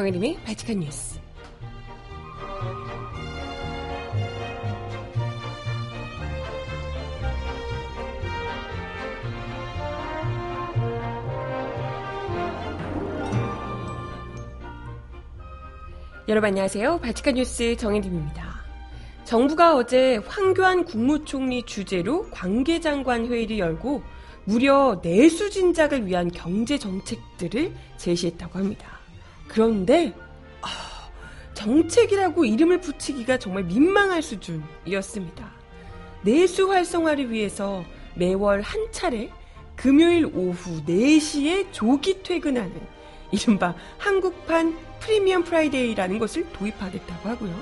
정혜림의 발칙한 뉴스. 여러분 안녕하세요. 발칙한 뉴스 정혜림입니다. 정부가 어제 황교안 국무총리 주재로 관계장관 회의를 열고 무려 내수 진작을 위한 경제 정책들을 제시했다고 합니다. 그런데 아, 정책이라고 이름을 붙이기가 정말 민망할 수준이었습니다. 내수 활성화를 위해서 매월 한 차례 금요일 오후 4시에 조기 퇴근하는 이른바 한국판 Premium Friday라는 것을 도입하겠다고 하고요.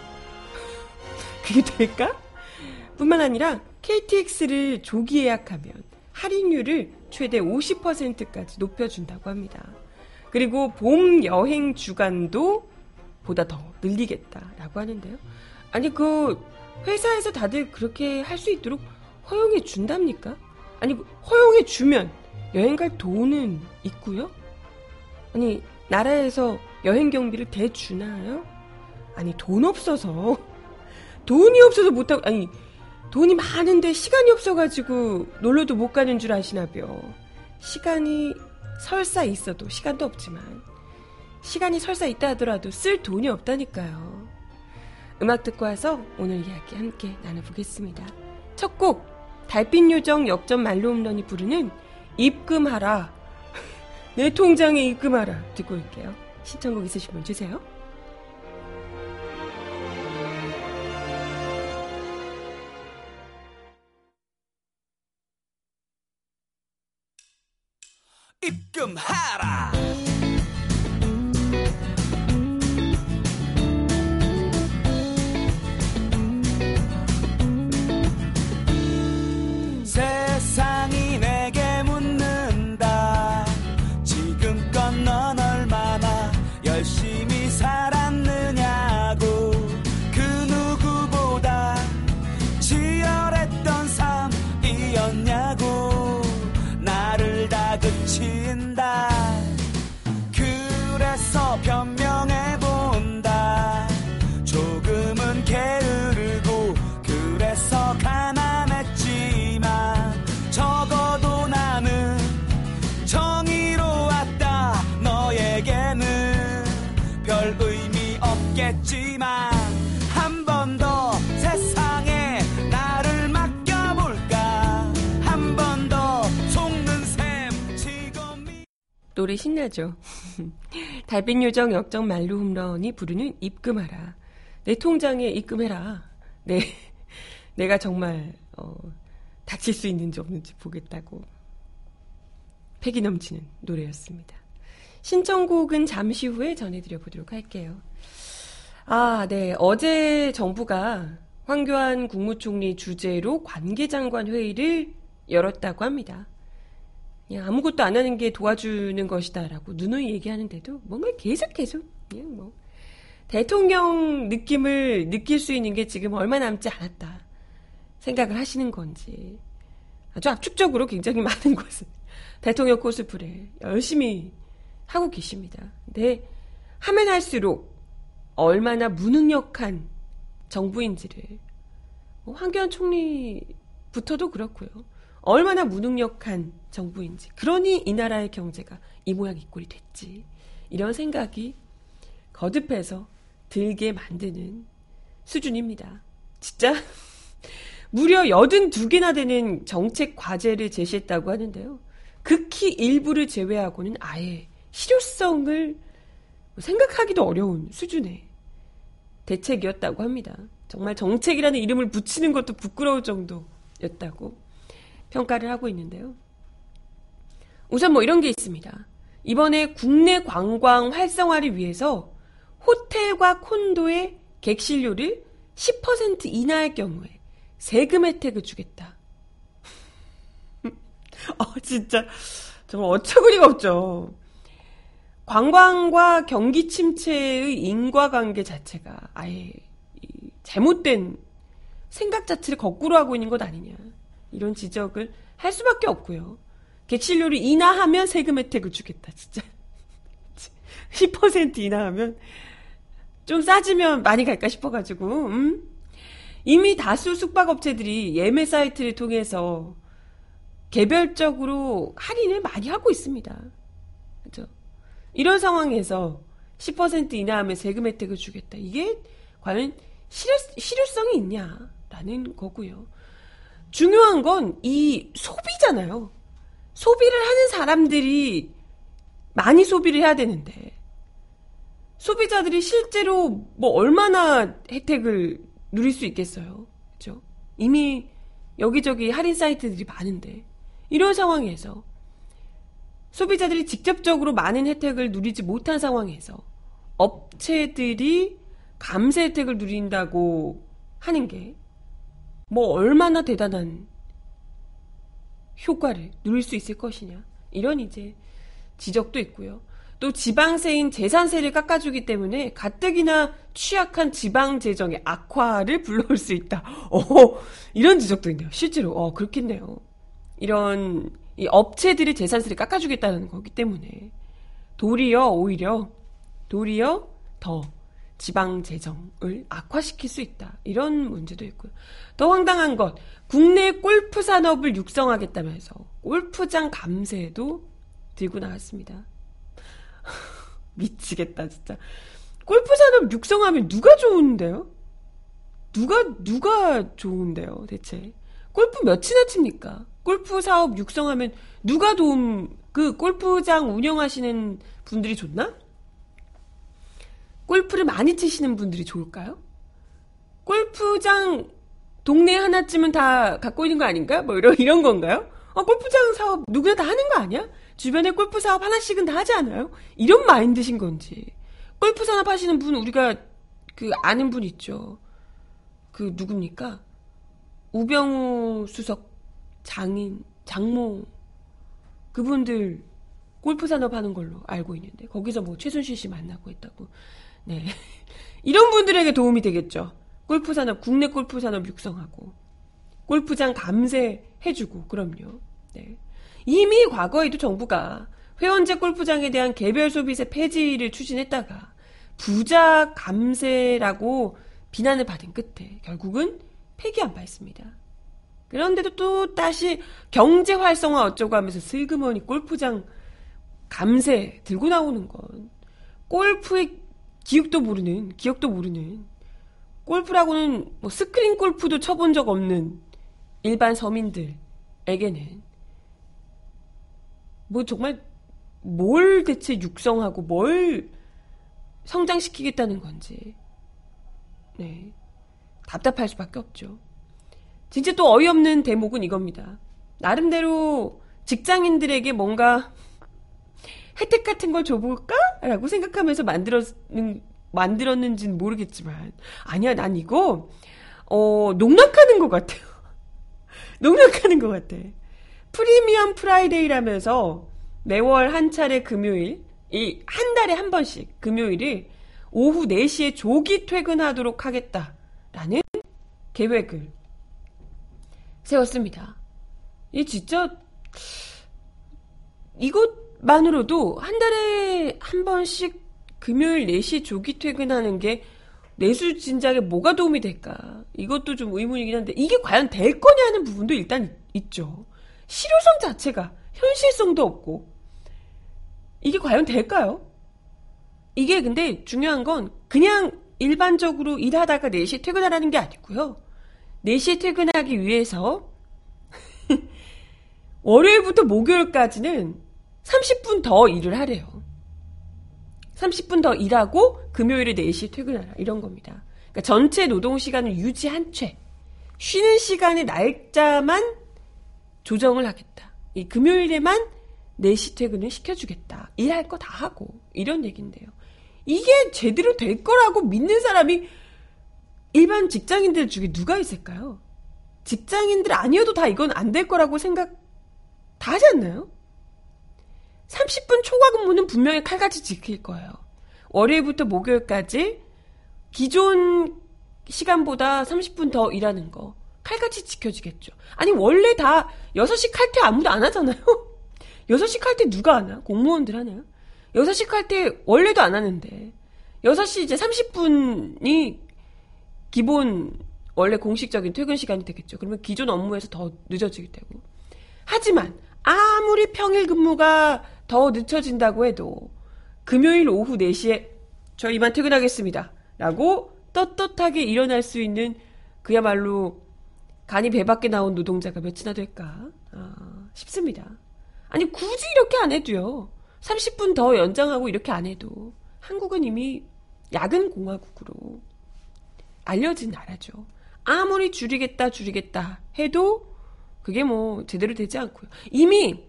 그게 될까? 뿐만 아니라 KTX를 조기 예약하면 할인율을 최대 50%까지 높여준다고 합니다. 그리고 봄 여행 주간도 보다 더 늘리겠다라고 하는데요. 아니 그 회사에서 다들 그렇게 할 수 있도록 허용해 준답니까? 아니 허용해 주면 여행 갈 돈은 있고요. 아니 나라에서 여행 경비를 대주나요? 아니 돈 없어서 돈이 없어서 못하고 아니 돈이 많은데 시간이 없어가지고 놀러도 못 가는 줄 아시나벼. 시간이 설사 있어도 시간도 없지만 시간이 설사 있다 하더라도 쓸 돈이 없다니까요. 음악 듣고 와서 오늘 이야기 함께 나눠보겠습니다. 첫 곡 달빛 요정 역전 말로 홈런이 부르는 입금하라 내 통장에 입금하라 듣고 올게요. 신청곡 있으신 분 주세요. 입금하라 다 노래 신나죠. 달빛 요정 역정 말로 홈런이 부르는 입금하라. 내 통장에 입금해라. 네. 내가 정말 어, 다칠 수 있는지 없는지 보겠다고 패기 넘치는 노래였습니다. 신청곡은 잠시 후에 전해드려 보도록 할게요. 아, 네. 어제 정부가 황교안 국무총리 주재로 관계장관 회의를 열었다고 합니다. 그냥 아무것도 안 하는 게 도와주는 것이다라고 누누이 얘기하는데도 뭔가 계속 계속 그냥 뭐 대통령 느낌을 느낄 수 있는 게 지금 얼마 남지 않았다 생각을 하시는 건지 아주 압축적으로 굉장히 많은 것을 대통령 코스프레 열심히 하고 계십니다. 근데 하면 할수록 얼마나 무능력한 정부인지를 뭐 황교안 총리부터도 그렇고요. 얼마나 무능력한 정부인지. 그러니 이 나라의 경제가 이 모양 이 꼴이 됐지. 이런 생각이 거듭해서 들게 만드는 수준입니다. 진짜 무려 82개나 되는 정책 과제를 제시했다고 하는데요. 극히 일부를 제외하고는 아예 실효성을 생각하기도 어려운 수준의 대책이었다고 합니다. 정말 정책이라는 이름을 붙이는 것도 부끄러울 정도였다고 평가를 하고 있는데요. 우선 뭐 이런 게 있습니다. 이번에 국내 관광 활성화를 위해서 호텔과 콘도의 객실료를 10% 인하할 경우에 세금 혜택을 주겠다. 어, 진짜 정말 어처구니가 없죠. 관광과 경기 침체의 인과관계 자체가 아예 잘못된 생각 자체를 거꾸로 하고 있는 것 아니냐. 이런 지적을 할 수밖에 없고요. 객실료를 인하하면 세금 혜택을 주겠다. 진짜 10% 인하하면 좀 싸지면 많이 갈까 싶어가지고, 음? 이미 다수 숙박업체들이 예매 사이트를 통해서 개별적으로 할인을 많이 하고 있습니다. 그죠? 이런 상황에서 10% 인하하면 세금 혜택을 주겠다. 이게 과연 실효, 실효성이 있냐라는 거고요. 중요한 건 이 소비잖아요. 소비를 하는 사람들이 많이 소비를 해야 되는데 소비자들이 실제로 뭐 얼마나 혜택을 누릴 수 있겠어요. 그죠? 이미 여기저기 할인 사이트들이 많은데 이런 상황에서 소비자들이 직접적으로 많은 혜택을 누리지 못한 상황에서 업체들이 감세 혜택을 누린다고 하는 게 뭐 얼마나 대단한 효과를 누릴 수 있을 것이냐. 이런 이제 지적도 있고요. 또 지방세인 재산세를 깎아주기 때문에 가뜩이나 취약한 지방 재정의 악화를 불러올 수 있다. 어, 이런 지적도 있네요. 실제로 어 그렇겠네요. 이런 이 업체들이 재산세를 깎아주겠다는 거기 때문에 도리어 오히려 도리어 더 지방 재정을 악화시킬 수 있다. 이런 문제도 있고요. 더 황당한 것, 국내 골프 산업을 육성하겠다면서 골프장 감세도 들고 나왔습니다. 미치겠다, 진짜. 골프 산업 육성하면 누가 좋은데요? 누가, 누가 좋은데요, 대체? 골프 몇이나 칩니까? 골프 사업 육성하면 누가 도움, 그 골프장 운영하시는 분들이 좋나? 골프를 많이 치시는 분들이 좋을까요? 골프장 동네 하나쯤은 다 갖고 있는 거 아닌가? 뭐 이런 이런 건가요? 어, 골프장 사업 누구나 다 하는 거 아니야? 주변에 골프 사업 하나씩은 다 하지 않아요? 이런 마인드신 건지. 골프 산업 하시는 분 우리가 그 아는 분 있죠. 그 누굽니까? 우병우 수석 장인 장모 그분들 골프 산업 하는 걸로 알고 있는데 거기서 뭐 최순실 씨 만나고 있다고 네. 이런 분들에게 도움이 되겠죠. 골프 산업, 국내 골프 산업 육성하고, 골프장 감세해주고, 그럼요. 네. 이미 과거에도 정부가 회원제 골프장에 대한 개별 소비세 폐지를 추진했다가 부자 감세라고 비난을 받은 끝에 결국은 폐기한 바 있습니다. 그런데도 또 다시 경제 활성화 어쩌고 하면서 슬그머니 골프장 감세 들고 나오는 건 골프의 기억도 모르는, 기억도 모르는, 골프라고는 뭐 스크린 골프도 쳐본 적 없는 일반 서민들에게는 뭐 정말 뭘 대체 육성하고 뭘 성장시키겠다는 건지, 네. 답답할 수밖에 없죠. 진짜 또 어이없는 대목은 이겁니다. 나름대로 직장인들에게 뭔가 혜택 같은 걸 줘볼까? 라고 생각하면서 만들었는, 만들었는지는 모르겠지만. 아니야, 난 이거, 어, 농락하는 것 같아요. 농락하는 것 같아. Premium Friday라면서 매월 한 차례 금요일, 이 한 달에 한 번씩 금요일이 오후 4시에 조기 퇴근하도록 하겠다라는 계획을 세웠습니다. 이 진짜 이것 만으로도 한 달에 한 번씩 금요일 4시 조기 퇴근하는 게 내수 진작에 뭐가 도움이 될까? 이것도 좀 의문이긴 한데 이게 과연 될 거냐는 부분도 일단 있죠. 실효성 자체가 현실성도 없고 이게 과연 될까요? 이게 근데 중요한 건 그냥 일반적으로 일하다가 4시에 퇴근하라는 게 아니고요. 4시에 퇴근하기 위해서 월요일부터 목요일까지는 30분 더 일을 하래요. 30분 더 일하고 금요일에 4시에 퇴근하라. 이런 겁니다. 그러니까 전체 노동 시간을 유지한 채 쉬는 시간의 날짜만 조정을 하겠다. 이 금요일에만 4시 퇴근을 시켜주겠다. 일할 거 다 하고 이런 얘기인데요. 이게 제대로 될 거라고 믿는 사람이 일반 직장인들 중에 누가 있을까요? 직장인들 아니어도 다 이건 안 될 거라고 생각 다 하지 않나요? 30분 초과 근무는 분명히 칼같이 지킬 거예요. 월요일부터 목요일까지 기존 시간보다 30분 더 일하는 거 칼같이 지켜지겠죠. 아니 원래 다 6시 칼퇴 아무도 안 하잖아요. 6시 칼퇴 누가 하나? 공무원들 하나요? 6시 칼퇴 원래도 안 하는데 6시 이제 30분이 기본 원래 공식적인 퇴근 시간이 되겠죠. 그러면 기존 업무에서 더 늦어지게 되고. 하지만 아무리 평일 근무가 더 늦춰진다고 해도 금요일 오후 4시에 저 이만 퇴근하겠습니다. 라고 떳떳하게 일어날 수 있는 그야말로 간이 배 밖에 나온 노동자가 몇이나 될까 아, 싶습니다. 아니 굳이 이렇게 안 해도요. 30분 더 연장하고 이렇게 안 해도 한국은 이미 야근 공화국으로 알려진 나라죠. 아무리 줄이겠다 줄이겠다 해도 그게 뭐 제대로 되지 않고요. 이미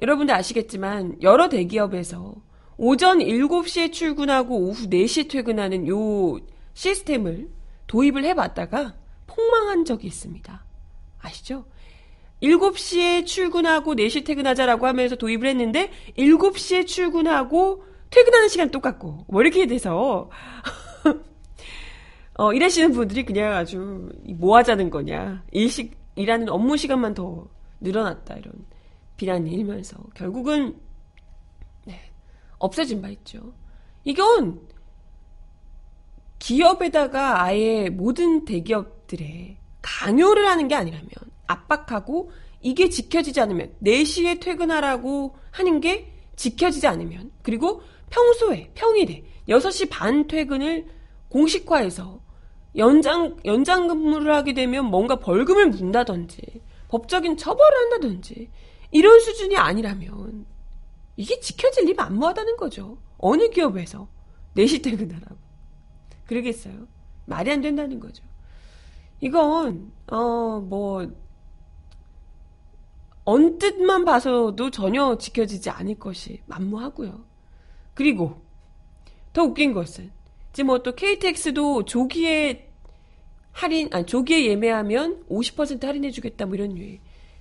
여러분들 아시겠지만 여러 대기업에서 오전 7시에 출근하고 오후 4시에 퇴근하는 요 시스템을 도입을 해봤다가 폭망한 적이 있습니다. 아시죠? 7시에 출근하고 4시 퇴근하자라고 하면서 도입을 했는데 7시에 출근하고 퇴근하는 시간 똑같고 뭐 이렇게 돼서 어, 일하시는 분들이 그냥 아주 뭐 하자는 거냐 일식 일하는 업무 시간만 더 늘어났다 이런 비난이 일면서 결국은 네, 없어진 바 있죠. 이건 기업에다가 아예 모든 대기업들의 강요를 하는 게 아니라면 압박하고 이게 지켜지지 않으면 4시에 퇴근하라고 하는 게 지켜지지 않으면 그리고 평소에 평일에 6시 반 퇴근을 공식화해서 연장 연장 근무를 하게 되면 뭔가 벌금을 문다든지 법적인 처벌을 한다든지 이런 수준이 아니라면 이게 지켜질 리 만무하다는 거죠. 어느 기업에서 4시 퇴근하라고. 그러겠어요. 말이 안 된다는 거죠. 이건 어 뭐 언뜻만 봐서도 전혀 지켜지지 않을 것이 만무하고요. 그리고 더 웃긴 것은 지금 뭐 또 KTX도 조기에 할인, 아 조기에 예매하면 50% 할인해주겠다 뭐 이런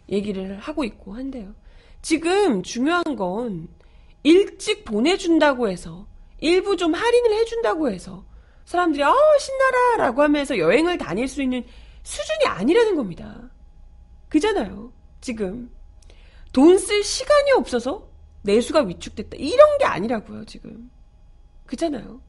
얘기를 하고 있고 한데요. 지금 중요한 건 일찍 보내준다고 해서 일부 좀 할인을 해준다고 해서 사람들이 아 신나라라고 하면서 여행을 다닐 수 있는 수준이 아니라는 겁니다. 그잖아요. 지금 돈 쓸 시간이 없어서 내수가 위축됐다 이런 게 아니라고요 지금. 그잖아요.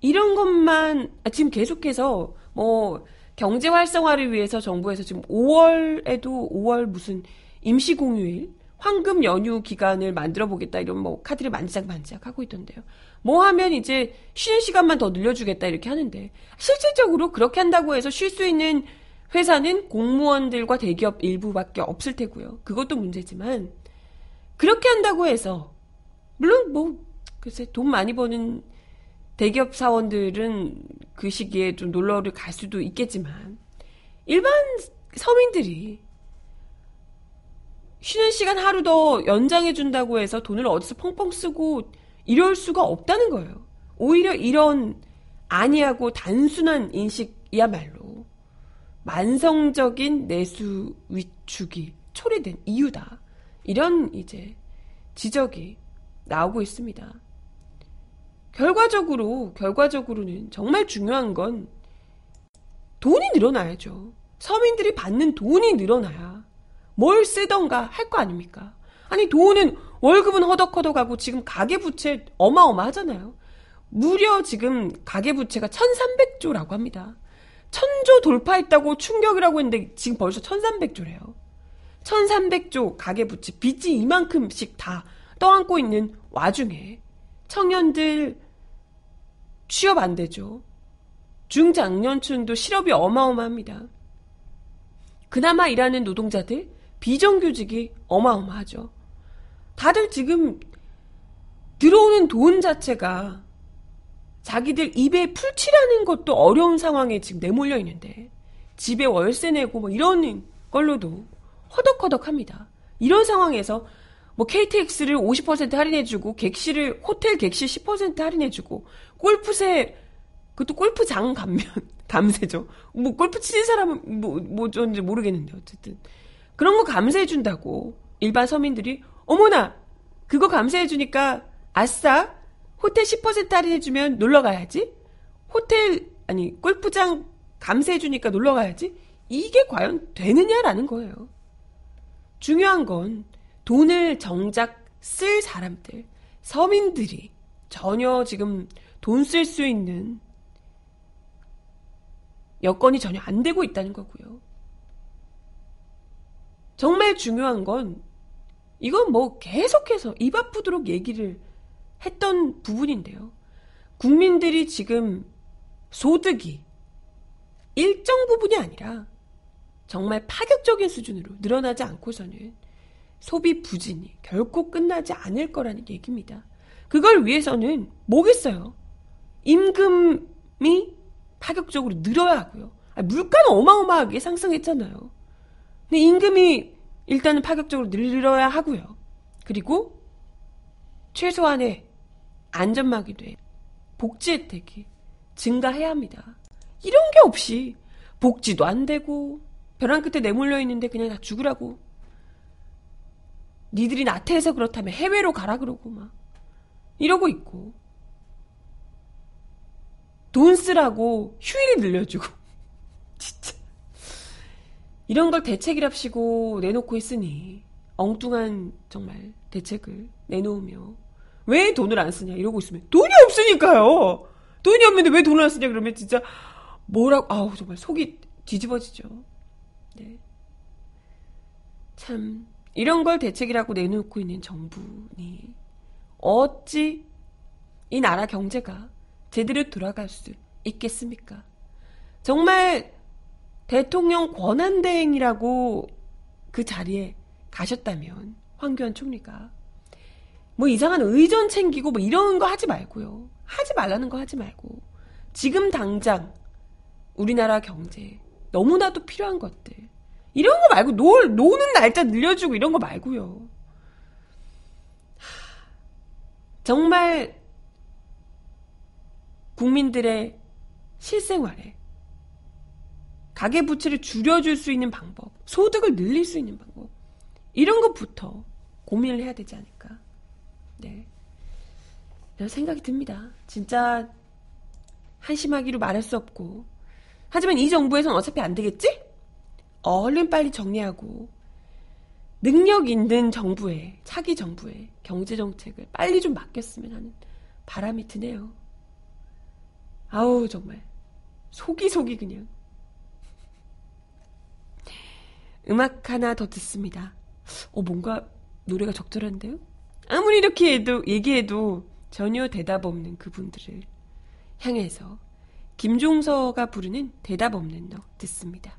이런 것만 아, 지금 계속해서 뭐 경제 활성화를 위해서 정부에서 지금 5월에도 5월 무슨 임시 공휴일 황금 연휴 기간을 만들어 보겠다 이런 뭐 카드를 만지작만지작 하고 있던데요. 뭐 하면 이제 쉬는 시간만 더 늘려주겠다 이렇게 하는데 실질적으로 그렇게 한다고 해서 쉴 수 있는 회사는 공무원들과 대기업 일부밖에 없을 테고요. 그것도 문제지만 그렇게 한다고 해서 물론 뭐 글쎄 돈 많이 버는 대기업 사원들은 그 시기에 좀 놀러를 갈 수도 있겠지만 일반 서민들이 쉬는 시간 하루 더 연장해 준다고 해서 돈을 어디서 펑펑 쓰고 이럴 수가 없다는 거예요. 오히려 이런 아니하고 단순한 인식이야말로 만성적인 내수 위축이 초래된 이유다. 이런 이제 지적이 나오고 있습니다. 결과적으로, 결과적으로는 정말 중요한 건 돈이 늘어나야죠. 서민들이 받는 돈이 늘어나야 뭘 쓰던가 할 거 아닙니까? 아니, 돈은 월급은 허덕허덕하고 지금 가계부채 어마어마하잖아요. 무려 지금 가계부채가 1300조라고 합니다. 천조 돌파했다고 충격이라고 했는데 지금 벌써 1300조래요. 1300조 가계부채 빚이 이만큼씩 다 떠안고 있는 와중에 청년들 취업 안 되죠. 중장년층도 실업이 어마어마합니다. 그나마 일하는 노동자들 비정규직이 어마어마하죠. 다들 지금 들어오는 돈 자체가 자기들 입에 풀칠하는 것도 어려운 상황에 지금 내몰려 있는데 집에 월세 내고 뭐 이런 걸로도 허덕허덕합니다. 이런 상황에서 뭐 KTX를 50% 할인해주고 객실을 호텔 객실 10% 할인해주고 골프세 그것도 골프장 감면 감세죠. 뭐 골프 치는 사람은 뭐 뭐뭔지 모르겠는데 어쨌든 그런 거 감세해준다고 일반 서민들이 어머나 그거 감세해주니까 아싸 호텔 10% 할인해주면 놀러 가야지 호텔 아니 골프장 감세해주니까 놀러 가야지 이게 과연 되느냐라는 거예요. 중요한 건 돈을 정작 쓸 사람들, 서민들이 전혀 지금 돈 쓸 수 있는 여건이 전혀 안 되고 있다는 거고요. 정말 중요한 건 이건 뭐 계속해서 입 아프도록 얘기를 했던 부분인데요. 국민들이 지금 소득이 일정 부분이 아니라 정말 파격적인 수준으로 늘어나지 않고서는 소비 부진이 결코 끝나지 않을 거라는 얘기입니다. 그걸 위해서는 뭐겠어요? 임금이 파격적으로 늘어야 하고요. 물가는 어마어마하게 상승했잖아요. 근데 임금이 일단은 파격적으로 늘어야 하고요. 그리고 최소한의 안전막이 돼 복지 혜택이 증가해야 합니다. 이런 게 없이 복지도 안 되고 벼랑 끝에 내몰려 있는데 그냥 다 죽으라고 니들이 나태해서 그렇다면 해외로 가라 그러고 막 이러고 있고 돈 쓰라고 휴일이 늘려주고 진짜 이런 걸 대책이랍시고 내놓고 있으니 엉뚱한 정말 대책을 내놓으며 왜 돈을 안 쓰냐 이러고 있으면 돈이 없으니까요. 돈이 없는데 왜 돈을 안 쓰냐 그러면 진짜 뭐라고 아우 정말 속이 뒤집어지죠. 네. 참 이런 걸 대책이라고 내놓고 있는 정부니 어찌 이 나라 경제가 제대로 돌아갈 수 있겠습니까? 정말 대통령 권한대행이라고 그 자리에 가셨다면 황교안 총리가 뭐 이상한 의전 챙기고 뭐 이런 거 하지 말고요. 하지 말라는 거 하지 말고 지금 당장 우리나라 경제 너무나도 필요한 것들 이런 거 말고 놀 노는 날짜 늘려주고 이런 거 말고요. 정말 국민들의 실생활에 가계 부채를 줄여줄 수 있는 방법, 소득을 늘릴 수 있는 방법 이런 것부터 고민을 해야 되지 않을까. 네. 이런 생각이 듭니다. 진짜 한심하기로 말할 수 없고 하지만 이 정부에선 어차피 안 되겠지? 얼른 빨리 정리하고 능력 있는 정부에 차기 정부에 경제 정책을 빨리 좀 맡겼으면 하는 바람이 드네요. 아우 정말 속이 속이 그냥 음악 하나 더 듣습니다. 어 뭔가 노래가 적절한데요? 아무리 이렇게 해도 얘기해도 전혀 대답 없는 그분들을 향해서 김종서가 부르는 대답 없는 너 듣습니다.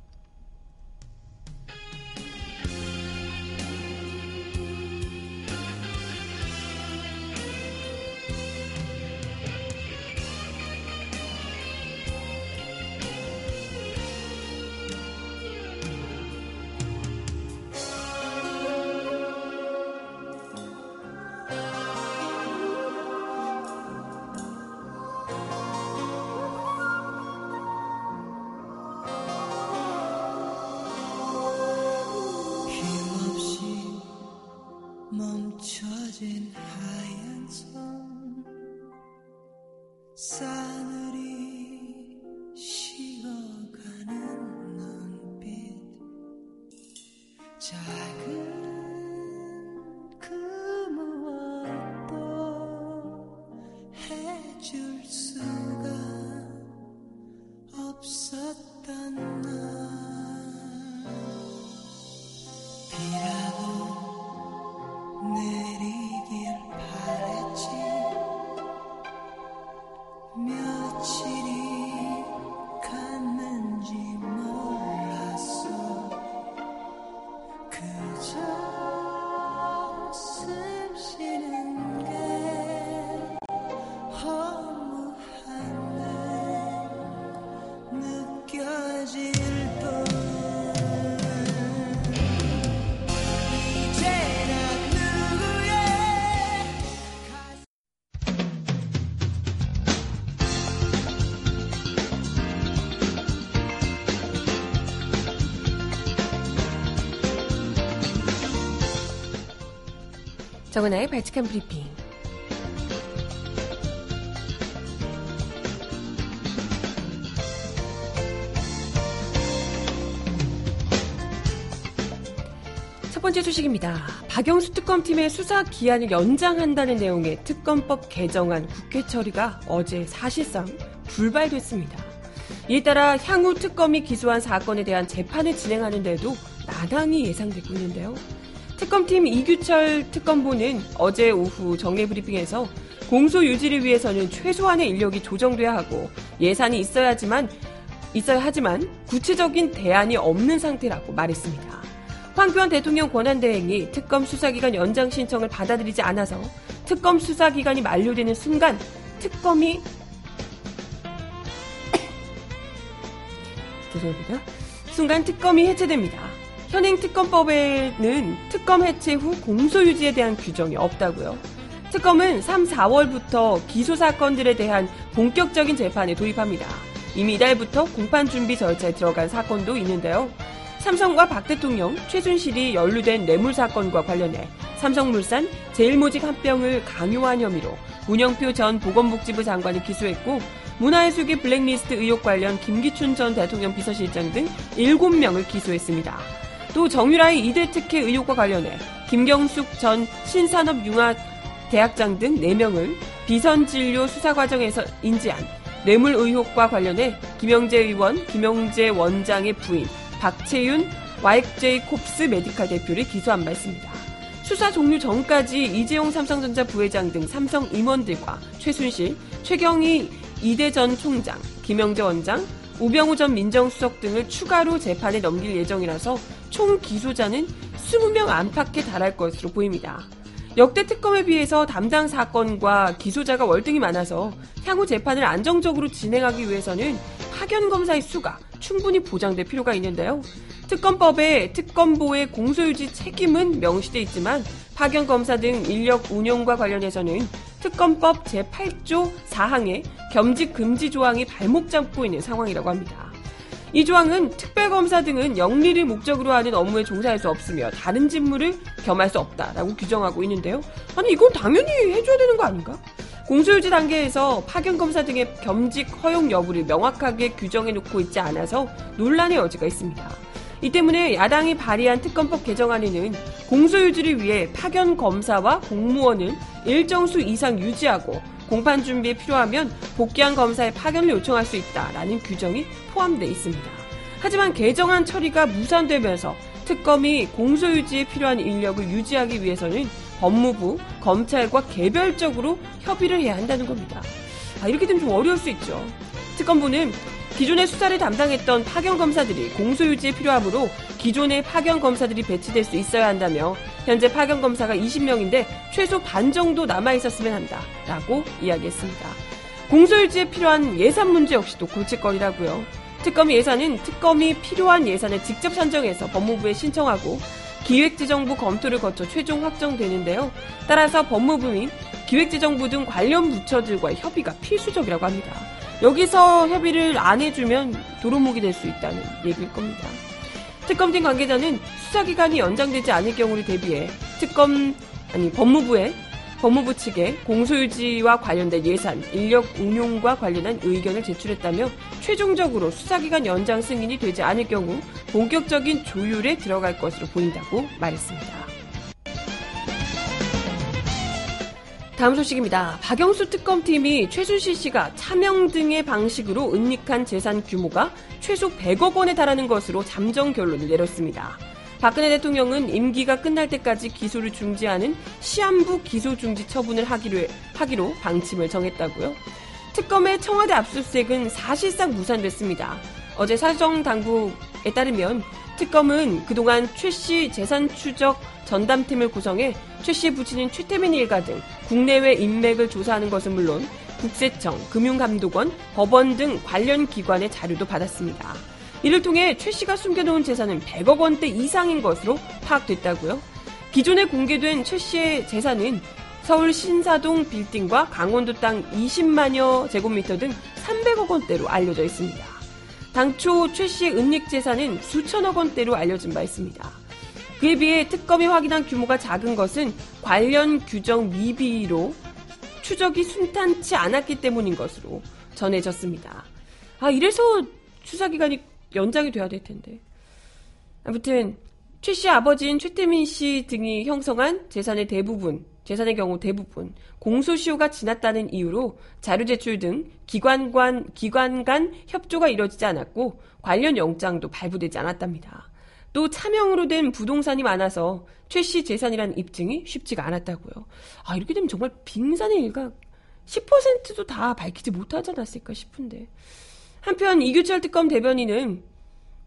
정은아의 발칙한 브리핑. 첫 번째 소식입니다. 박영수 특검팀의 수사 기한을 연장한다는 내용의 특검법 개정안 국회 처리가 어제 사실상 불발됐습니다. 이에 따라 향후 특검이 기소한 사건에 대한 재판을 진행하는데도 난항이 예상되고 있는데요. 특검팀 이규철 특검보는 어제 오후 정례 브리핑에서 공소 유지를 위해서는 최소한의 인력이 조정돼야 하고 예산이 있어야지만 있어야 하지만 구체적인 대안이 없는 상태라고 말했습니다. 황교안 대통령 권한대행이 특검 수사기간 연장 신청을 받아들이지 않아서 특검 수사기간이 만료되는 순간 특검이 죄송합니다. 순간 특검이 해체됩니다. 현행 특검법에는 특검 해체 후 공소 유지에 대한 규정이 없다고요. 특검은 3, 4월부터 기소 사건들에 대한 본격적인 재판에 도입합니다. 이미 이달부터 공판 준비 절차에 들어간 사건도 있는데요. 삼성과 박 대통령, 최순실이 연루된 뇌물 사건과 관련해 삼성물산 제일모직 합병을 강요한 혐의로 문영표 전 보건복지부 장관을 기소했고 문화예술계 블랙리스트 의혹 관련 김기춘 전 대통령 비서실장 등 7명을 기소했습니다. 또 정유라의 이대 특혜 의혹과 관련해 김경숙 전 신산업융합대학장 등 4명을 비선진료 수사 과정에서 인지한 뇌물 의혹과 관련해 김영재 의원, 김영재 원장의 부인, 박채윤 와익제이 콥스 메디칼 대표를 기소한 바 있습니다. 수사 종료 전까지 이재용 삼성전자 부회장 등 삼성 임원들과 최순실, 최경희 이대 전 총장, 김영재 원장, 우병우 전 민정수석 등을 추가로 재판에 넘길 예정이라서 총 기소자는 20명 안팎에 달할 것으로 보입니다. 역대 특검에 비해서 담당 사건과 기소자가 월등히 많아서 향후 재판을 안정적으로 진행하기 위해서는 파견 검사의 수가 충분히 보장될 필요가 있는데요. 특검법에 특검보의 공소유지 책임은 명시돼 있지만 파견 검사 등 인력 운용과 관련해서는 특검법 제8조 4항에 겸직 금지 조항이 발목 잡고 있는 상황이라고 합니다. 이 조항은 특별검사 등은 영리를 목적으로 하는 업무에 종사할 수 없으며 다른 직무를 겸할 수 없다라고 규정하고 있는데요. 아니 이건 당연히 해줘야 되는 거 아닌가? 공소유지 단계에서 파견검사 등의 겸직 허용 여부를 명확하게 규정해 놓고 있지 않아서 논란의 여지가 있습니다. 이 때문에 야당이 발의한 특검법 개정안에는 공소유지를 위해 파견 검사와 공무원을 일정 수 이상 유지하고 공판 준비에 필요하면 복귀한 검사의 파견을 요청할 수 있다라는 규정이 포함되어 있습니다. 하지만 개정안 처리가 무산되면서 특검이 공소유지에 필요한 인력을 유지하기 위해서는 법무부, 검찰과 개별적으로 협의를 해야 한다는 겁니다. 아, 이렇게 되면 좀 어려울 수 있죠. 특검부는 기존의 수사를 담당했던 파견 검사들이 공소 유지에 필요하므로 기존의 파견 검사들이 배치될 수 있어야 한다며 현재 파견 검사가 20명인데 최소 반 정도 남아 있었으면 한다라고 이야기했습니다. 공소 유지에 필요한 예산 문제 역시도 골칫거리라고요. 특검 예산은 특검이 필요한 예산을 직접 산정해서 법무부에 신청하고 기획재정부 검토를 거쳐 최종 확정되는데요. 따라서 법무부 및 기획재정부 등 관련 부처들과의 협의가 필수적이라고 합니다. 여기서 협의를 안 해주면 도루묵이 될 수 있다는 얘기일 겁니다. 특검팀 관계자는 수사기간이 연장되지 않을 경우를 대비해 특검, 아니, 법무부에 법무부 측에 공소유지와 관련된 예산, 인력 운용과 관련한 의견을 제출했다며 최종적으로 수사기간 연장 승인이 되지 않을 경우 본격적인 조율에 들어갈 것으로 보인다고 말했습니다. 다음 소식입니다. 박영수 특검팀이 최순실 씨가 차명 등의 방식으로 은닉한 재산 규모가 최소 100억 원에 달하는 것으로 잠정 결론을 내렸습니다. 박근혜 대통령은 임기가 끝날 때까지 기소를 중지하는 시한부 기소 중지 처분을 하기로, 하기로 방침을 정했다고요. 특검의 청와대 압수수색은 사실상 무산됐습니다. 어제 사정 당국에 따르면 특검은 그동안 최 씨 재산 추적 전담팀을 구성해 최 씨의 부친인 최태민 일가 등 국내외 인맥을 조사하는 것은 물론 국세청, 금융감독원, 법원 등 관련 기관의 자료도 받았습니다. 이를 통해 최 씨가 숨겨놓은 재산은 100억 원대 이상인 것으로 파악됐다고요. 기존에 공개된 최 씨의 재산은 서울 신사동 빌딩과 강원도 땅 20만여 제곱미터 등 300억 원대로 알려져 있습니다. 당초 최 씨의 은닉 재산은 수천억 원대로 알려진 바 있습니다. 그에 비해 특검이 확인한 규모가 작은 것은 관련 규정 미비로 추적이 순탄치 않았기 때문인 것으로 전해졌습니다. 아, 이래서 수사기간이 연장이 돼야 될 텐데. 아무튼, 최 씨 아버지인 최태민 씨 등이 형성한 재산의 대부분, 재산의 경우 대부분 공소시효가 지났다는 이유로 자료 제출 등 기관 간 기관 간 협조가 이뤄지지 않았고 관련 영장도 발부되지 않았답니다. 또 차명으로 된 부동산이 많아서 최 씨 재산이라는 입증이 쉽지가 않았다고요. 아 이렇게 되면 정말 빙산의 일각 10%도 다 밝히지 못하지 않았을까 싶은데 한편 이규철 특검 대변인은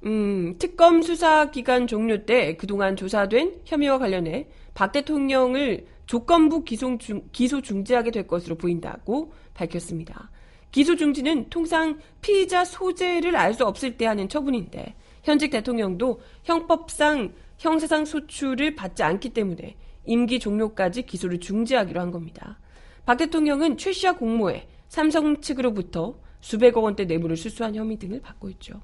음, 특검 수사 기간 종료 때 그동안 조사된 혐의와 관련해 박 대통령을 조건부 기소, 중, 기소 중지하게 될 것으로 보인다고 밝혔습니다. 기소 중지는 통상 피의자 소재를 알 수 없을 때 하는 처분인데 현직 대통령도 형법상 형사상 소출을 받지 않기 때문에 임기 종료까지 기소를 중지하기로 한 겁니다. 박 대통령은 최 씨와 공모해 삼성 측으로부터 수백억 원대 뇌물을 수수한 혐의 등을 받고 있죠.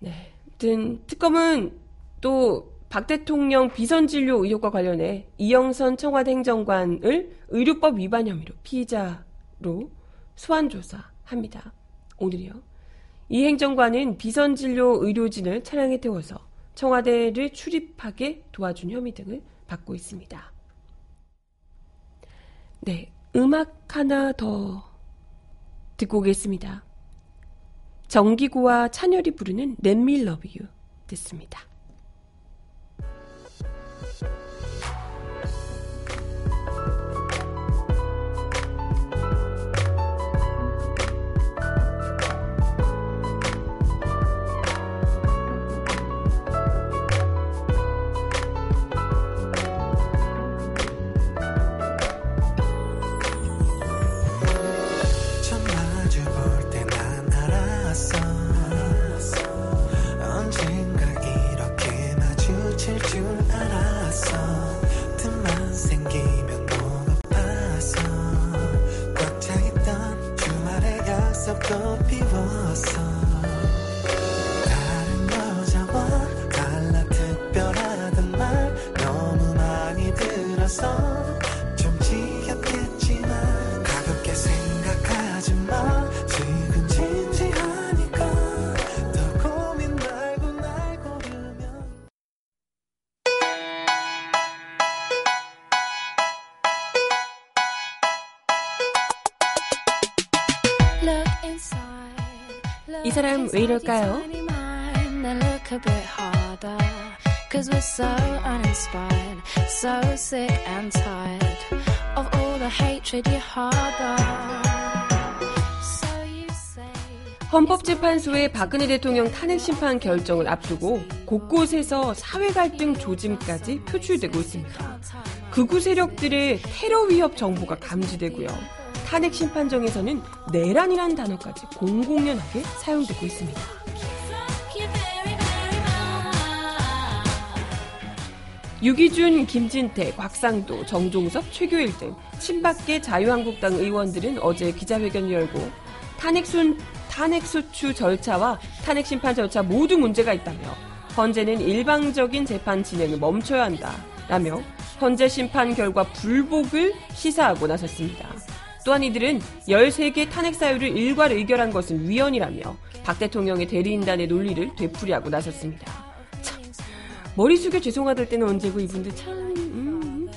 네. 아무튼 특검은 또 박 대통령 비선 진료 의혹과 관련해 이영선 청와대 행정관을 의료법 위반 혐의로 피의자로 소환 조사합니다. 오늘이요. 이 행정관은 비선 진료 의료진을 차량에 태워서 청와대를 출입하게 도와준 혐의 등을 받고 있습니다. 네, 음악 하나 더 듣고 오겠습니다. 정기구와 찬열이 부르는 Let Me Love You 듣습니다. 이 사람 왜 이럴까요? Cause we're so uninspired, so sick and tired of all the hatred you harbor. 헌법재판소의 박근혜 대통령 탄핵 심판 결정을 앞두고 곳곳에서 사회 갈등 조짐까지 표출되고 있습니다. 극우 세력들의 테러 위협 정보가 감지되고요. 탄핵 심판정에서는 내란이라는 단어까지 공공연하게 사용되고 있습니다. 유기준, 김진태, 곽상도, 정종섭, 최교일 등 친박계 자유한국당 의원들은 어제 기자회견을 열고 탄핵순, 탄핵소추 절차와 탄핵심판 절차 모두 문제가 있다며 헌재는 일방적인 재판 진행을 멈춰야 한다라며 헌재 심판 결과 불복을 시사하고 나섰습니다. 또한 이들은 13개 탄핵 사유를 일괄 의결한 것은 위헌이라며 박 대통령의 대리인단의 논리를 되풀이하고 나섰습니다. 참, 머리 숙여 죄송하다 때는 언제고 이분들 참... 음.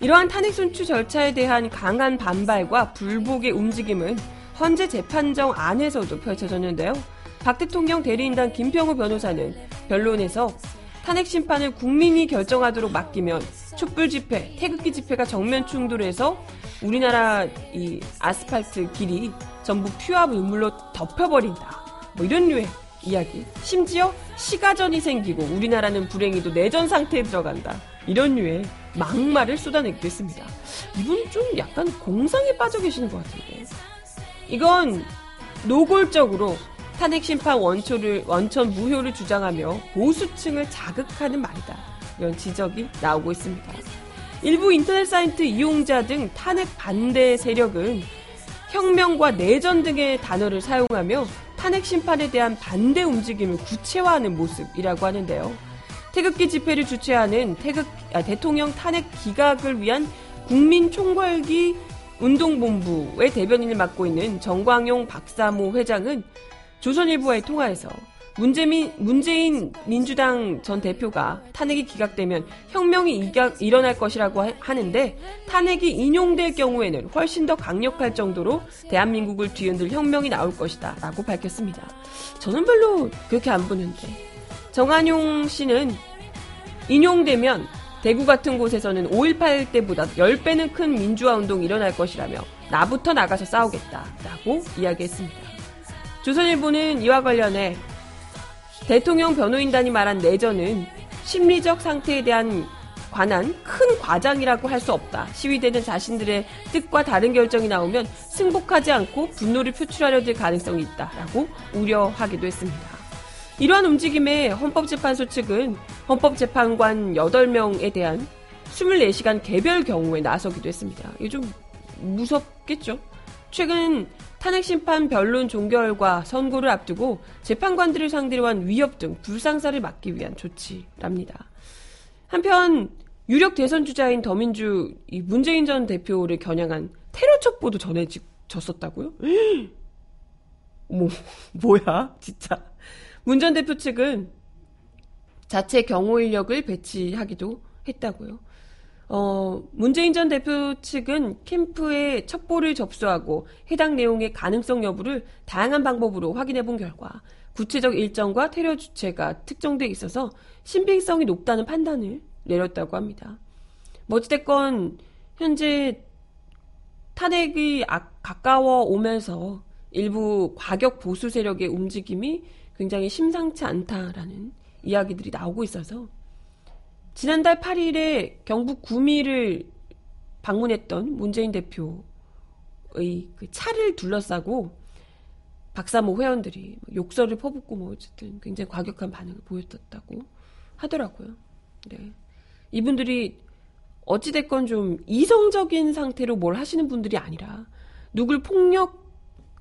이러한 탄핵 순추 절차에 대한 강한 반발과 불복의 움직임은 헌재 재판정 안에서도 펼쳐졌는데요. 박 대통령 대리인단 김평우 변호사는 변론에서 탄핵 심판을 국민이 결정하도록 맡기면 촛불 집회, 태극기 집회가 정면 충돌해서 우리나라 이 아스팔트 길이 전부 퓨화 물물로 덮여버린다. 뭐 이런 류의 이야기. 심지어 시가전이 생기고 우리나라는 불행히도 내전 상태에 들어간다. 이런 류의 막말을 쏟아내기도 했습니다. 이분 좀 약간 공상에 빠져 계시는 것 같은데. 이건 노골적으로 탄핵 심판 원초를 원천 무효를 주장하며 보수층을 자극하는 말이다. 이런 지적이 나오고 있습니다. 일부 인터넷 사이트 이용자 등 탄핵 반대 세력은 혁명과 내전 등의 단어를 사용하며 탄핵 심판에 대한 반대 움직임을 구체화하는 모습이라고 하는데요. 태극기 집회를 주최하는 태극, 아, 대통령 탄핵 기각을 위한 국민 총궐기 운동본부의 대변인을 맡고 있는 정광용 박사모 회장은 조선일보와의 통화에서 문재민, 문재인 민주당 전 대표가 탄핵이 기각되면 혁명이 이각, 일어날 것이라고 하는데 탄핵이 인용될 경우에는 훨씬 더 강력할 정도로 대한민국을 뒤흔들 혁명이 나올 것이다 라고 밝혔습니다. 저는 별로 그렇게 안 보는데 정한용 씨는 인용되면 대구 같은 곳에서는 5.18 때보다 10배는 큰 민주화 운동이 일어날 것이라며 나부터 나가서 싸우겠다 라고 이야기했습니다. 조선일보는 이와 관련해 대통령 변호인단이 말한 내전은 심리적 상태에 대한 관한 큰 과장이라고 할 수 없다. 시위대는 자신들의 뜻과 다른 결정이 나오면 승복하지 않고 분노를 표출하려 들 가능성이 있다라고 우려하기도 했습니다. 이러한 움직임에 헌법재판소 측은 헌법재판관 8명에 대한 24시간 개별 경우에 나서기도 했습니다. 이게 좀 무섭겠죠? 최근 탄핵 심판 변론 종결과 선고를 앞두고 재판관들을 상대로 한 위협 등 불상사를 막기 위한 조치랍니다. 한편 유력 대선 주자인 더민주 문재인 전 대표를 겨냥한 테러 첩보도 전해졌었다고요? 뭐 뭐야 진짜 문 전 대표 측은 자체 경호 인력을 배치하기도 했다고요. 어, 문재인 전 대표 측은 캠프에 첩보를 접수하고 해당 내용의 가능성 여부를 다양한 방법으로 확인해 본 결과 구체적 일정과 테러 주체가 특정돼 있어서 신빙성이 높다는 판단을 내렸다고 합니다. 뭐 어찌됐건 현재 탄핵이 아, 가까워 오면서 일부 과격 보수 세력의 움직임이 굉장히 심상치 않다라는 이야기들이 나오고 있어서 지난달 8일에 경북 구미를 방문했던 문재인 대표의 그 차를 둘러싸고 박사모 회원들이 뭐 욕설을 퍼붓고 뭐 어쨌든 굉장히 과격한 반응을 보였다고 하더라고요. 네. 이분들이 어찌됐건 좀 이성적인 상태로 뭘 하시는 분들이 아니라 누굴 폭력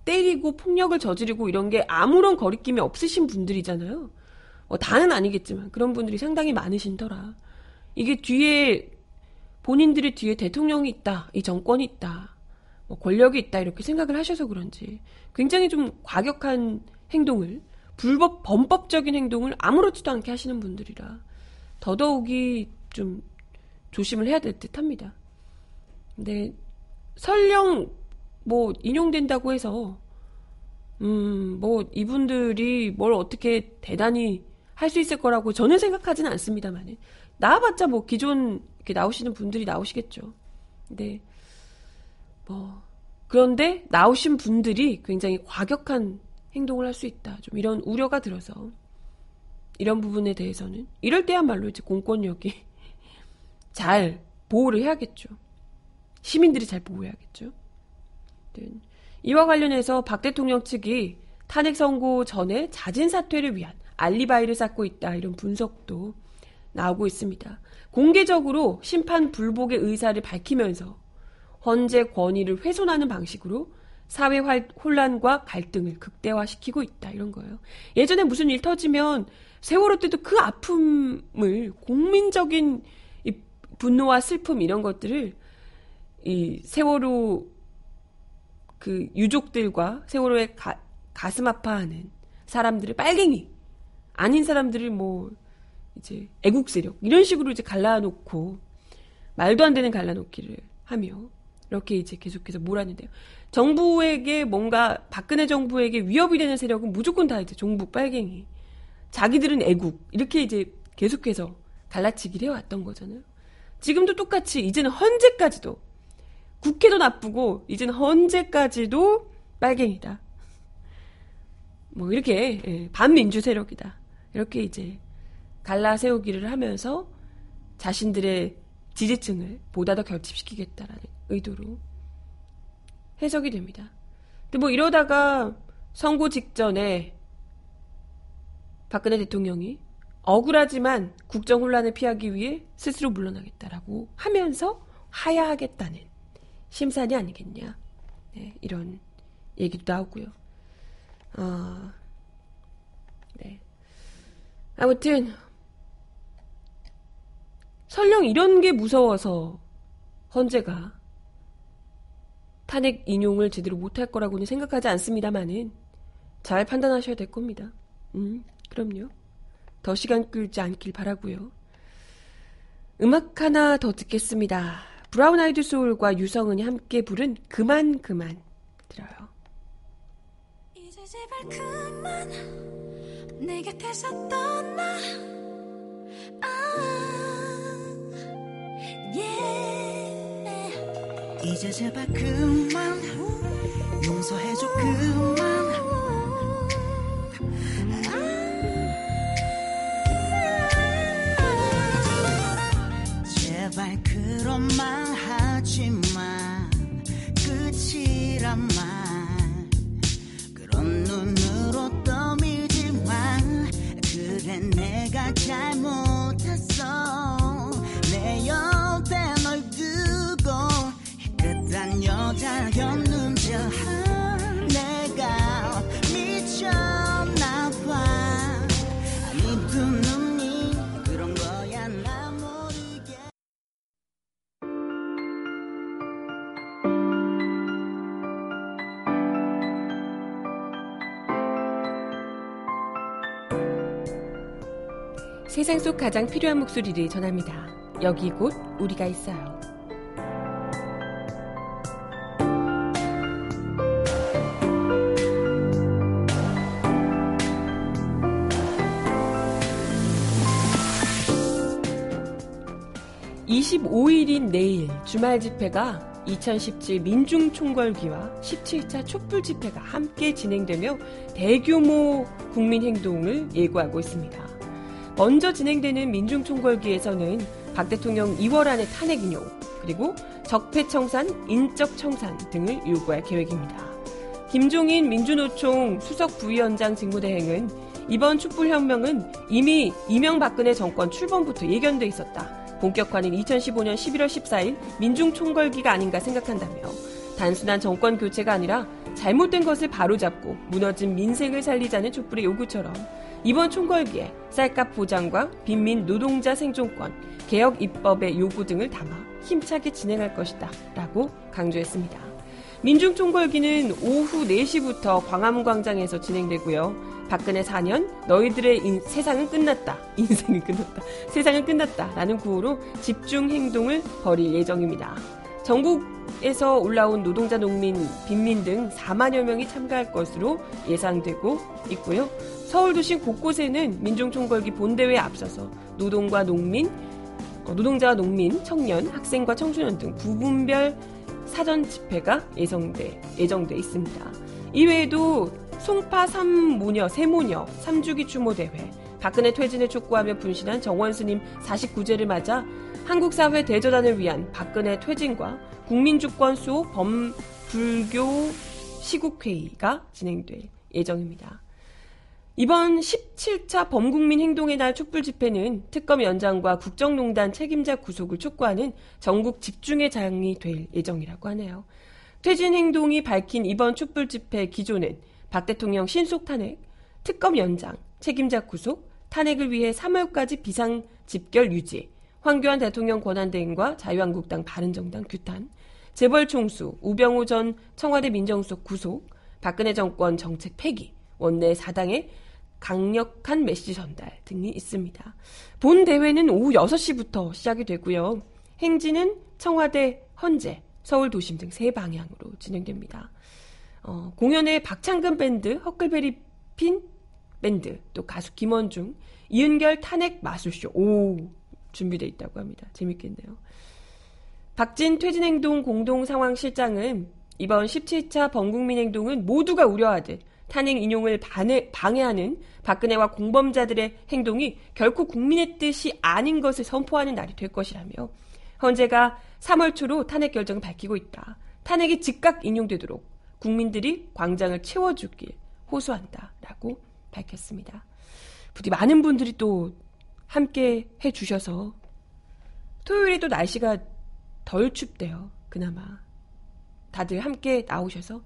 때리고 폭력을 저지르고 이런 게 아무런 거리낌이 없으신 분들이잖아요. 뭐 다는 아니겠지만 그런 분들이 상당히 많으신더라. 이게 뒤에 본인들의 뒤에 대통령이 있다, 이 정권이 있다, 뭐 권력이 있다 이렇게 생각을 하셔서 그런지 굉장히 좀 과격한 행동을 불법 범법적인 행동을 아무렇지도 않게 하시는 분들이라 더더욱이 좀 조심을 해야 될 듯합니다. 근데 설령 뭐 인용된다고 해서 음 뭐 이분들이 뭘 어떻게 대단히 할 수 있을 거라고 저는 생각하지는 않습니다만 나와봤자 뭐 기존 이렇게 나오시는 분들이 나오시겠죠. 근데 뭐 그런데 나오신 분들이 굉장히 과격한 행동을 할 수 있다. 좀 이런 우려가 들어서 이런 부분에 대해서는 이럴 때야말로 이제 공권력이 잘 보호를 해야겠죠. 시민들이 잘 보호해야겠죠. 네. 이와 관련해서 박 대통령 측이 탄핵 선고 전에 자진 사퇴를 위한 알리바이를 쌓고 있다 이런 분석도 나오고 있습니다. 공개적으로 심판 불복의 의사를 밝히면서 헌재 권위를 훼손하는 방식으로 사회 혼란과 갈등을 극대화시키고 있다 이런 거예요. 예전에 무슨 일 터지면 세월호 때도 그 아픔을 국민적인 분노와 슬픔 이런 것들을 이 세월호 그 유족들과 세월호에 가, 가슴 아파하는 사람들을 빨갱이 아닌 사람들을 뭐 이제 애국 세력 이런 식으로 이제 갈라놓고 말도 안 되는 갈라놓기를 하며 이렇게 이제 계속해서 몰았는데요. 정부에게 뭔가 박근혜 정부에게 위협이 되는 세력은 무조건 다 이제 종북 빨갱이. 자기들은 애국 이렇게 이제 계속해서 갈라치기를 해왔던 거잖아요. 지금도 똑같이 이제는 헌재까지도 국회도 나쁘고 이제는 헌재까지도 빨갱이다. 뭐 이렇게 예, 반민주 세력이다. 이렇게 이제 갈라 세우기를 하면서 자신들의 지지층을 보다 더 결집시키겠다라는 의도로 해석이 됩니다. 근데 뭐 이러다가 선고 직전에 박근혜 대통령이 억울하지만 국정 혼란을 피하기 위해 스스로 물러나겠다라고 하면서 하야하겠다는 심산이 아니겠냐. 네, 이런 얘기도 나오고요. 어, 네. 아무튼 설령 이런 게 무서워서 헌재가 탄핵 인용을 제대로 못할 거라고는 생각하지 않습니다만은 잘 판단하셔야 될 겁니다. 음, 그럼요. 더 시간 끌지 않길 바라고요. 음악 하나 더 듣겠습니다. 브라운 아이드 소울과 유성은이 함께 부른 그만 그만 들어요. 이제 제발 그만 내 곁에서 떠나 아. 이제 제발 그만. 용서해줘 그만. 제발 그런 말 하지마 끝이란 말. 그런 눈으로 떠밀지 마 그래 내가 잘못 가장 필요한 목소리를 전합니다. 여기 곧 우리가 있어요. (25일인) 내일 주말 집회가 2017 민중총궐기와 17차 촛불 집회가 함께 진행되며 대규모 국민 행동을 예고하고 있습니다. 먼저 진행되는 민중총궐기에서는 박 대통령 2월 안에 탄핵 인용, 그리고 적폐청산, 인적청산 등을 요구할 계획입니다. 김종인 민주노총 수석 부위원장 직무대행은 이번 촛불혁명은 이미 이명박근혜 정권 출범부터 예견돼 있었다. 본격화는 2015년 11월 14일 민중총궐기가 아닌가 생각한다며 단순한 정권 교체가 아니라 잘못된 것을 바로잡고 무너진 민생을 살리자는 촛불의 요구처럼 이번 총궐기에 쌀값 보장과 빈민 노동자 생존권, 개혁 입법의 요구 등을 담아 힘차게 진행할 것이다. 라고 강조했습니다. 민중 총궐기는 오후 4시부터 광화문광장에서 진행되고요. 박근혜 4년 너희들의 인, 세상은 끝났다. 인생은 끝났다. 세상은 끝났다. 라는 구호로 집중 행동을 벌일 예정입니다. 전국에서 올라온 노동자, 농민, 빈민 등 4만여 명이 참가할 것으로 예상되고 있고요. 서울 도시 곳곳에는 민중총궐기 본대회에 앞서서 노동과 농민, 어, 노동자와 농민, 청년, 학생과 청소년 등 부분별 사전 집회가 예정돼, 예정돼 있습니다. 이외에도 송파 삼모녀, 세모녀, 삼주기 추모대회, 박근혜 퇴진을 촉구하며 분신한 정원스님 49제를 맞아 한국사회 대저단을 위한 박근혜 퇴진과 국민주권 수호 범불교 시국회의가 진행될 예정입니다. 이번 17차 범국민 행동의 날 촛불 집회는 특검 연장과 국정농단 책임자 구속을 촉구하는 전국 집중의 장이 될 예정이라고 하네요. 퇴진 행동이 밝힌 이번 촛불 집회 기조는 박 대통령 신속 탄핵, 특검 연장, 책임자 구속, 탄핵을 위해 3월까지 비상 집결 유지, 황교안 대통령 권한대행과 자유한국당 바른정당 규탄, 재벌 총수, 우병우 전 청와대 민정수석 구속, 박근혜 정권 정책 폐기, 원내 사당의 강력한 메시지 전달 등이 있습니다. 본 대회는 오후 6시부터 시작이 되고요. 행진은 청와대, 헌재, 서울 도심 등 세 방향으로 진행됩니다. 어, 공연에 박창근 밴드, 허클베리 핀 밴드, 또 가수 김원중, 이은결 탄핵 마술쇼, 오, 준비되어 있다고 합니다. 재밌겠네요. 박진 퇴진행동 공동상황실장은 이번 17차 범국민행동은 모두가 우려하듯 탄핵 인용을 반해, 방해 하는 박근혜와 공범자들의 행동이 결코 국민의 뜻이 아닌 것을 선포하는 날이 될 것이라며 헌재가 3월 초로 탄핵 결정을 밝히고 있다. 탄핵이 즉각 인용되도록 국민들이 광장을 채워주길 호소한다라고 밝혔습니다. 부디 많은 분들이 또 함께 해주셔서 토요일에 도 날씨가 덜 춥대요. 그나마. 다들 함께 나오셔서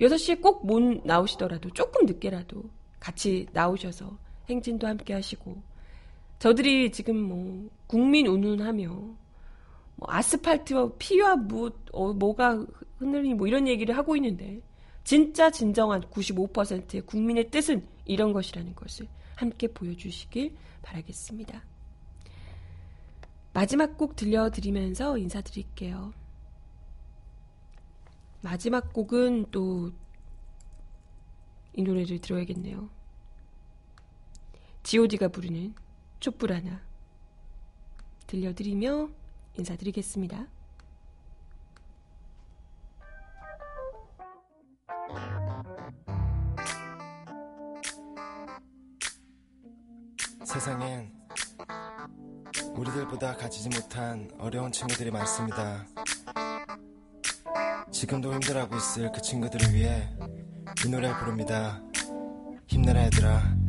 6시에 꼭 못 나오시더라도 조금 늦게라도 같이 나오셔서 행진도 함께 하시고 저들이 지금 뭐 국민 운운하며 뭐 아스팔트와 피와 뭐, 어, 뭐가 흔들리니 뭐 이런 얘기를 하고 있는데 진짜 진정한 95%의 국민의 뜻은 이런 것이라는 것을 함께 보여주시길 바라겠습니다. 마지막 곡 들려드리면서 인사드릴게요. 마지막 곡은 또 이 노래를 들어야겠네요. god가 부르는 촛불 하나 들려드리며 인사드리겠습니다. 세상엔 우리들보다 가지지 못한 어려운 친구들이 많습니다. 지금도 힘들어하고 있을 그 친구들을 위해 이 노래를 부릅니다. 힘내라 얘들아.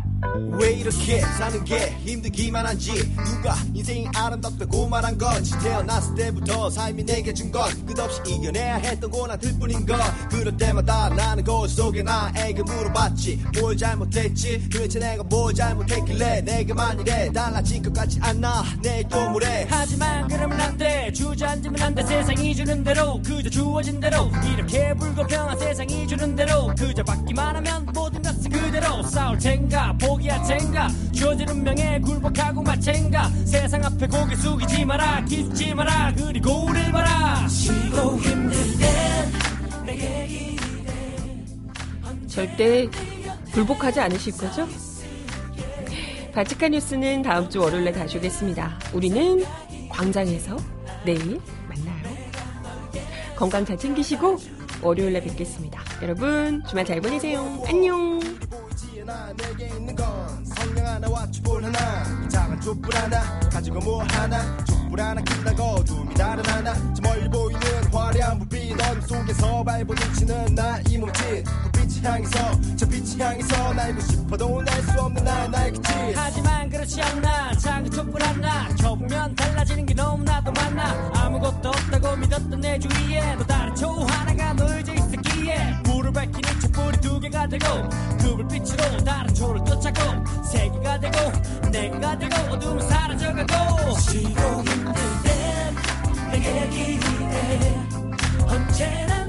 왜 이렇게 사는 게 힘들기만 한지? 누가 인생이 아름답다고 말한 건지 태어났을 때부터 삶이 내게 준 건 끝없이 이겨내야 했던 고난들 뿐인 것. 그럴 때마다 나는 거울 속에 나에게 물어봤지. 뭘 잘못했지? 도대체 내가 뭘 잘못했길래 내게만 이래 달라진 것 같지 않나 내일 또 모레 하지만 그러면 안돼. 주저앉으면 안돼. 세상이 주는 대로 그저 주어진 대로. 이렇게 불공평한 세상이 주는 대로 그저 받기만 하면 모든 것은 그대로. 싸울 텐 가 포기할 텐가 주어진 운명에 굴복하고 마챈가 세상 앞에 고개 숙이지 마라 기죽지 마라 그리고 우릴 봐라 쉬고 힘들 땐 내게 기대 절대 굴복하지 않으실 거죠? 바치카 뉴스는 다음 주 월요일에 다시 오겠습니다. 우리는 광장에서 내일 만나요. 건강 잘 챙기시고 월요일에 뵙겠습니다. 여러분 주말 잘 보내세요. 안녕. 않아 내게 있는 건 성냥 하나와 촛불 하나. 작은 촛불 하나 가지고 뭐 하나. 촛불 하나 킨다고 dum이 다른 하나. 저 멀리 보이는 화려한 불빛 넌 속에서 발부딪히는 나이 몸짓 불빛이 향해서 저 빛이 향해서 날고 싶어도 날 수 없는 날 날겠지 하지만 그렇지 않나. 작은 촛불 하나. 켜보면 달라지는 게 너무나도 많아. 아무것도 없다고 믿었던 내 주위에 또 다른 초 하나가 놓여져 있었기 위에 물을 밝히는 촛불이 두 개가 되고 그 불빛으로 다른 초를 쫓아고 세 개가 되고 네 개가 되고 어둠은 사라져가고 쉬고 힘들 땐내 길이 돼 언제나